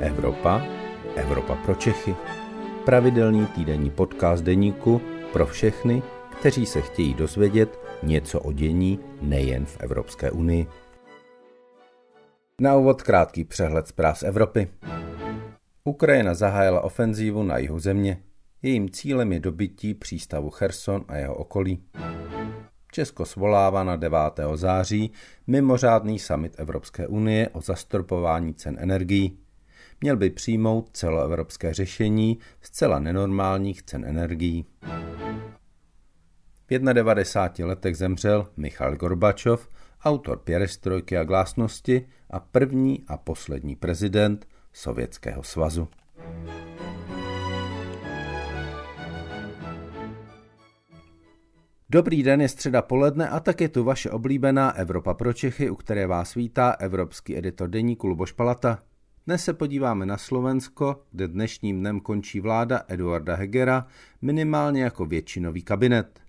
Evropa, Evropa pro Čechy. Pravidelný týdenní podcast deníku pro všechny, kteří se chtějí dozvědět něco o dění nejen v Evropské unii. Na úvod krátký přehled zpráv z Evropy. Ukrajina zahájila ofenzívu na jihu země. Jejím cílem je dobytí přístavu Cherson a jeho okolí. Česko svolává na 9. září mimořádný summit Evropské unie o zastropování cen energií. Měl by přijmout celoevropské řešení zcela nenormálních cen energií. V 91 letech zemřel Michal Gorbačov, autor pěrestrojky a glásnosti a první a poslední prezident Sovětského svazu. Dobrý den, je středa poledne a tak je tu vaše oblíbená Evropa pro Čechy, u které vás vítá evropský editor deníku Luboš Palata. Dnes se podíváme na Slovensko, kde dnešním dnem končí vláda Eduarda Hegera, minimálně jako většinový kabinet.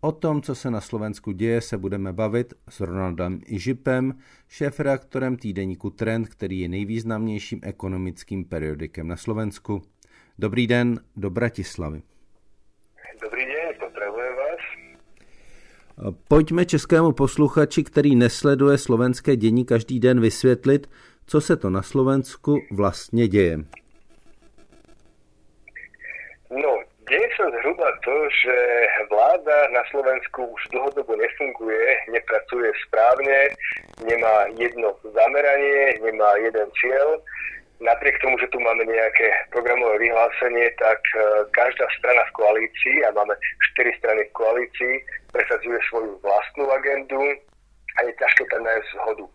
O tom, co se na Slovensku děje, se budeme bavit s Ronaldem Ižipem, šéf-reaktorem týdeníku Trend, který je nejvýznamnějším ekonomickým periodikem na Slovensku. Dobrý den do Bratislavy. Dobrý den, pozdravujem vás. Pojďme českému posluchači, který nesleduje slovenské dění každý den, vysvětlit, co se to na Slovensku vlastně děje. No, deje sa zhruba to, že vláda na Slovensku už dlhodobo nefunguje, nepracuje správne, nemá jedno zameranie, nemá jeden cieľ. Napriek tomu, že tu máme nejaké programové vyhlásenie, tak e, každá strana v koalícii, a máme štyri strany v koalícii, presadzuje svoju vlastnú agendu a je ťažké tam nájsť zhodu.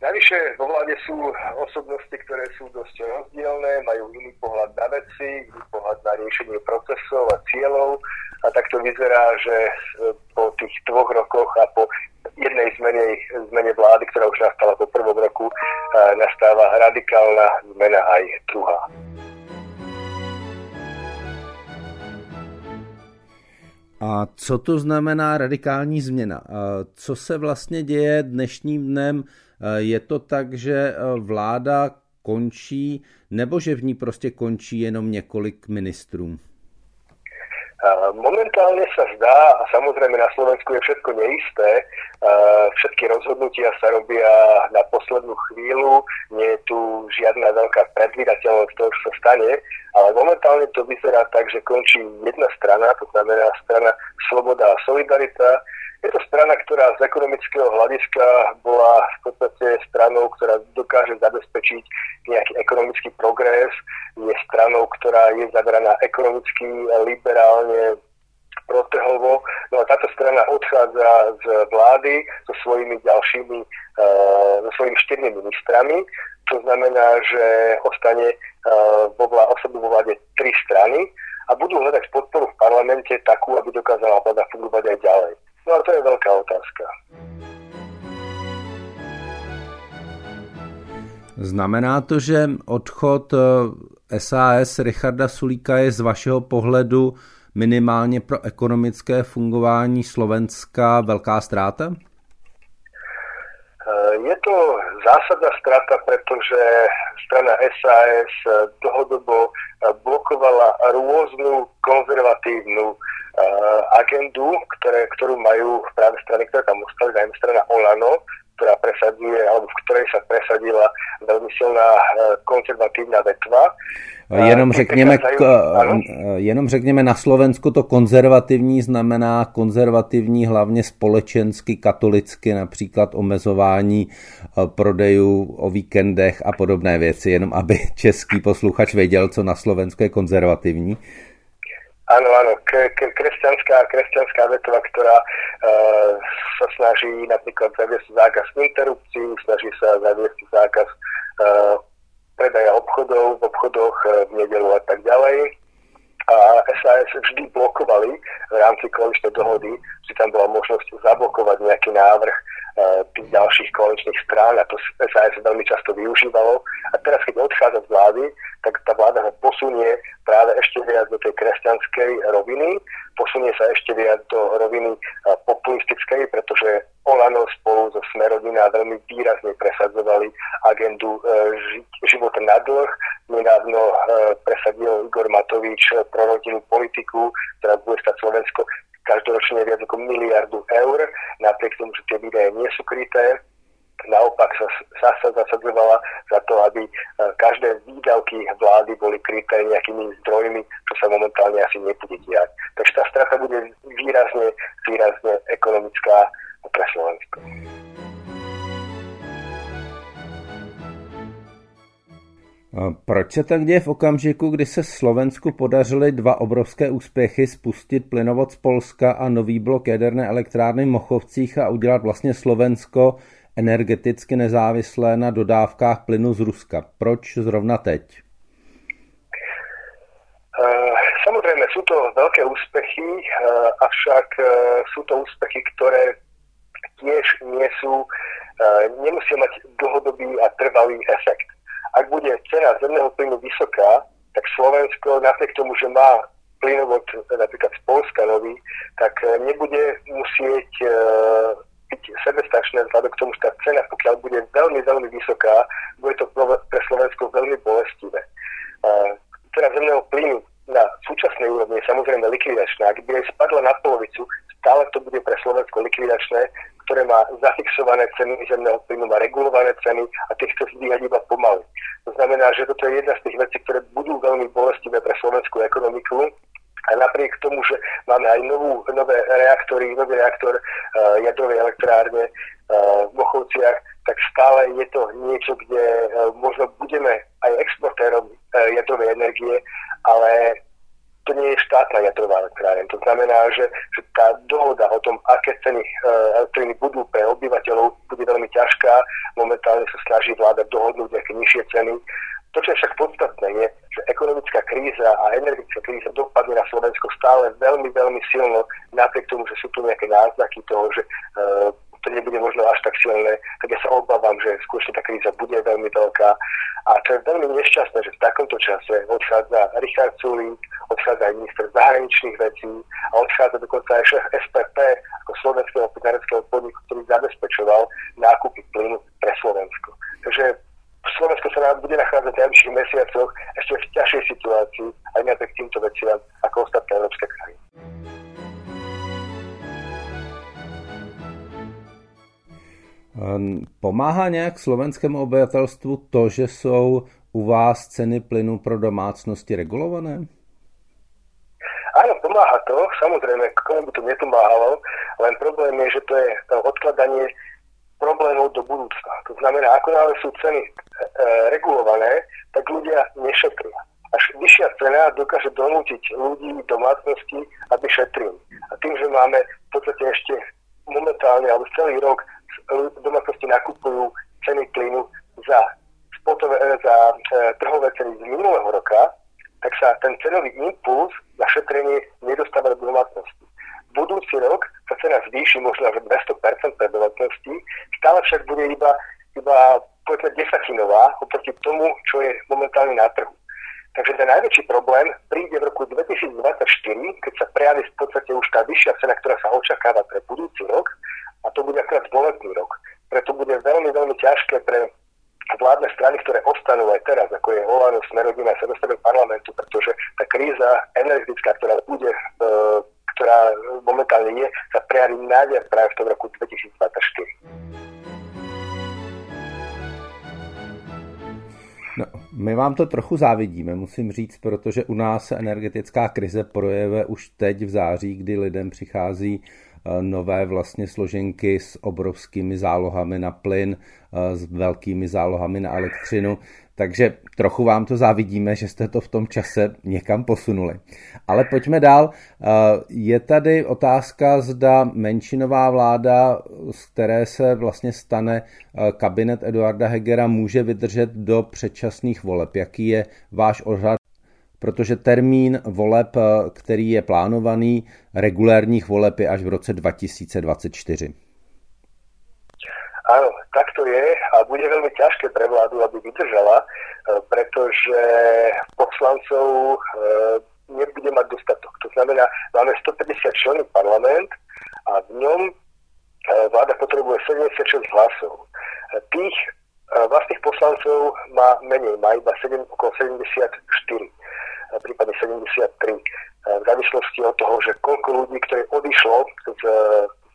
Navyše vo vláde sú osobnosti, ktoré sú dosť rozdielne, majú iný pohľad na veci, iný pohľad na riešenie procesov a cieľov a tak to vyzerá, že e, po tých dvoch rokoch a po jednej zmene, zmene vlády, ktorá už nastala po prvom roku, e, nastáva radikálna zmena aj druhá. A co to znamená radikální změna? Co se vlastně děje dnešním dnem? Je to tak, že vláda končí, nebo že v ní prostě končí jenom několik ministrů? Momentálne sa zdá, a samozrejme na Slovensku je všetko neisté, všetky rozhodnutia sa robia na poslednú chvíľu, nie je tu žiadna veľká predvídateľnosť toho, čo sa stane, ale momentálne to vyzerá tak, že končí jedna strana, to znamená strana Sloboda a Solidarita, je to strana, ktorá z ekonomického hľadiska bola v podstate stranou, ktorá dokáže zabezpečiť nejaký ekonomický progres, je stranou, ktorá je zabraná ekonomicky, liberálne, protrhovo. No a táto strana odchádza z vlády so svojimi ďalšími, uh, so svojimi štyrmi ministrami. To znamená, že ostane uh, vo vlá, vo vláde tri strany a budú hľadať podporu v parlamente takú, aby dokázala vláda fungovať aj ďalej. No to je veľká otázka. Znamená to, že odchod SAS eh, Richarda Sulíka je z vašeho pohledu minimálně pro ekonomické fungování Slovenska velká ztráta? Eh, je to zásadná strata, pretože strana SAS dlhodobo blokovala rôznu konzervatívnu agendu, ktoré, ktorú majú práve strany, ktoré tam ostali, najmä strana Olano, ktorá presadzuje, alebo v ktorej sa presadila veľmi silná e, konzervatívna vetva. Jenom řekněme, k, jenom řekněme, na Slovensku to konzervativní znamená konzervativní hlavně společensky, katolicky, například omezování prodejů o víkendech a podobné věci, jenom aby český posluchač věděl, co na Slovensku je konzervativní. Áno, áno, k- k- kresťanská, kresťanská vetva, ktorá uh, sa snaží napríklad zaviesť zákaz interrupcií, snaží sa zaviesť zákaz uh, predaja obchodov v obchodoch uh, v nedelu a tak ďalej. A SAS vždy blokovali v rámci koaličnej dohody, že tam bola možnosť zablokovať nejaký návrh tých ďalších koaličných strán a to SAS veľmi často využívalo. A teraz, keď odchádza z vlády, tak tá vláda ho posunie práve ešte viac do tej kresťanskej roviny, posunie sa ešte viac do roviny populistickej, pretože Olano spolu so Smerodina veľmi výrazne presadzovali agendu e, života na dlh, Nedávno presadil Igor Matovič prorodinnú politiku, ktorá bude stať Slovensko každoročne viac ako miliardu eur, napriek tomu, že tie výdaje nie sú kryté. Naopak sa, sa, sa zasadzovala za to, aby e, každé výdavky vlády boli kryté nejakými zdrojmi, čo sa momentálne asi nebude diať. Takže tá strata bude výrazne, výrazne ekonomická pre Slovensko. Proč se tak děje v okamžiku, kdy se Slovensku podařily dva obrovské úspěchy spustit plynovod z Polska a nový blok jaderné elektrárny v Mochovcích a udělat vlastně Slovensko energeticky nezávislé na dodávkách plynu z Ruska? Proč zrovna teď? Uh, samozrejme, sú to veľké úspechy, uh, avšak uh, sú to úspechy, ktoré tiež nie sú, nemusia mať dlhodobý a trvalý efekt ak bude cena zemného plynu vysoká, tak Slovensko napriek tomu, že má plynovod napríklad z Polska nový, tak e, nebude musieť e, byť sebestačné vzhľadom k tomu, že tá cena, pokiaľ bude veľmi, veľmi vysoká, bude to pre Slovensko veľmi bolestivé. Cena zemného plynu na súčasnej úrovni je samozrejme likvidačná. Ak by spadla na polovicu, stále to bude pre Slovensko likvidačné, ktoré má zafixované ceny zemného plynu, má regulované ceny a tie chce zdvíhať iba pomaly. To znamená, že toto je jedna z tých vecí, ktoré budú veľmi bolestivé pre slovenskú ekonomiku. A napriek tomu, že máme aj novú, nové reaktory, nový reaktor uh, jadrovej elektrárne uh, v Mochovciach, tak stále je to niečo, kde uh, možno budeme aj exportérom jadrovej energie, ale to nie je štátna jadrová elektrárne. To znamená, že, že tá dohoda o tom, aké ceny e, elektriny budú pre obyvateľov, bude veľmi ťažká. Momentálne sa snaží vláda dohodnúť nejaké nižšie ceny. To, čo je však podstatné, je, že ekonomická kríza a energetická kríza dopadne na Slovensko stále veľmi, veľmi silno, napriek tomu, že sú tu nejaké náznaky toho, že e, to nebude možno až tak silné, tak ja sa obávam, že skutočne tá kríza bude veľmi veľká. A čo je veľmi nešťastné, že v takomto čase odchádza Richard Sulík, odchádza aj minister zahraničných vecí a odchádza dokonca aj šéf SPP ako slovenského plynárenského podniku, ktorý zabezpečoval nákupy plynu pre Slovensko. Takže Slovensko sa nám bude nachádzať v najbližších mesiacoch ešte v ťažšej situácii aj napriek týmto veciam ako ostatné európske krajiny. Pomáhá nějak slovenskému obyvatelstvu to, že jsou u vás ceny plynu pro domácnosti regulované? Áno, pomáha to, samozrejme, komu by to nepomáhalo, len problém je, že to je odkladanie problémov do budúcna. To znamená, ako náhle sú ceny e, e, regulované, tak ľudia nešetria. Až vyššia cena dokáže donútiť ľudí, domácnosti, aby šetrili. A tým, že máme v podstate ešte momentálne alebo celý rok domácnosti nakupujú ceny plynu za, spotové, e, za e, trhové ceny z minulého roka, tak sa ten cenový impuls na šetrenie nedostáva do domácnosti. Budúci rok sa cena zvýši možno až 200% pre domácnosti, stále však bude iba, iba povedzme desatinová oproti tomu, čo je momentálne na trhu. Takže ten najväčší problém príde v roku 2024, keď sa prejaví v podstate už tá vyššia cena, ktorá sa očakáva pre budúci rok a to bude akurát volebný rok. Preto bude veľmi, veľmi ťažké pre vládne strany, ktoré ostanú aj teraz, ako je Olano, Smerodina, dostanú parlamentu, pretože tá kríza energetická, ktorá bude, e, ktorá momentálne je, sa prejaví najviac práve v tom roku 2024. No, my vám to trochu závidíme, musím říct, protože u nás energetická krize projeve už teď v září, kdy lidem přichází nové vlastně složenky s obrovskými zálohami na plyn, s velkými zálohami na elektřinu, takže trochu vám to závidíme, že jste to v tom čase někam posunuli. Ale pojďme dál. Je tady otázka, zda menšinová vláda, z které se vlastně stane kabinet Eduarda Hegera, může vydržet do předčasných voleb. Jaký je váš odhad protože termín voleb, eh, který je plánovaný, regulérních voleb je až v roce 2024. Áno, tak to je a bude veľmi ťažké pre vládu, aby vydržala, eh, pretože poslancov eh, nebude mať dostatok. To znamená, máme 150 členov parlament a v ňom vláda potrebuje 76 hlasov. Tých vlastných poslancov má menej, má iba 7, okolo 74, prípadne 73, v závislosti od toho, že koľko ľudí, ktoré odišlo z, z,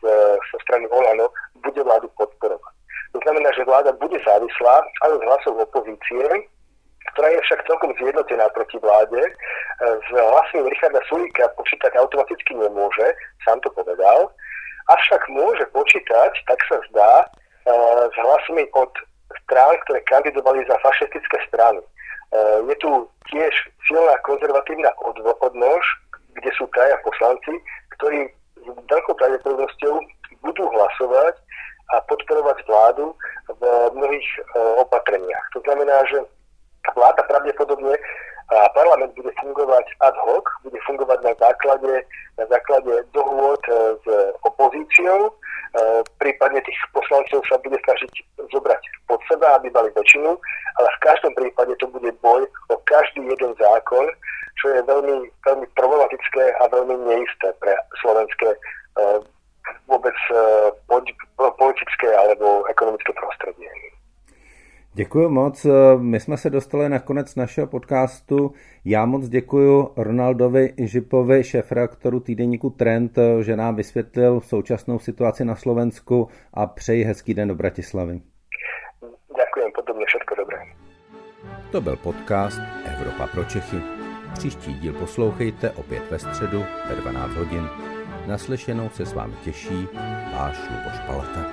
zo strany Olano, bude vládu podporovať. To znamená, že vláda bude závislá ale z hlasov opozície, ktorá je však celkom zjednotená proti vláde. S hlasmi Richarda Sulíka počítať automaticky nemôže, sám to povedal, avšak môže počítať, tak sa zdá, s hlasmi od strán, ktoré kandidovali za fašistické strany. Je tu tiež silná konzervatívna odnož, kde sú traja poslanci, ktorí s veľkou pravdepodobnosťou budú hlasovať a podporovať vládu v mnohých opatreniach. To znamená, že vláda pravdepodobne a parlament bude fungovať ad hoc, bude fungovať na základe, na základe dohôd e, s opozíciou, e, prípadne tých poslancov sa bude snažiť zobrať pod seba, aby mali väčšinu, ale v každom prípade to bude boj o každý jeden zákon, čo je veľmi, veľmi problematické a veľmi neisté pre slovenské e, vôbec politické alebo ekonomické prostredie. Děkuji moc. My jsme se dostali na konec našeho podcastu. Já moc děkuji Ronaldovi Žipovi, šéf-reaktoru týdeníku Trend, že nám vysvětlil současnou situaci na Slovensku a přeji hezký den do Bratislavy. Děkuji, podobně všechno dobré. To byl podcast Evropa pro Čechy. Příští díl poslouchejte opět ve středu ve 12 hodin. Naslyšenou se s vámi těší váš Luboš Palata.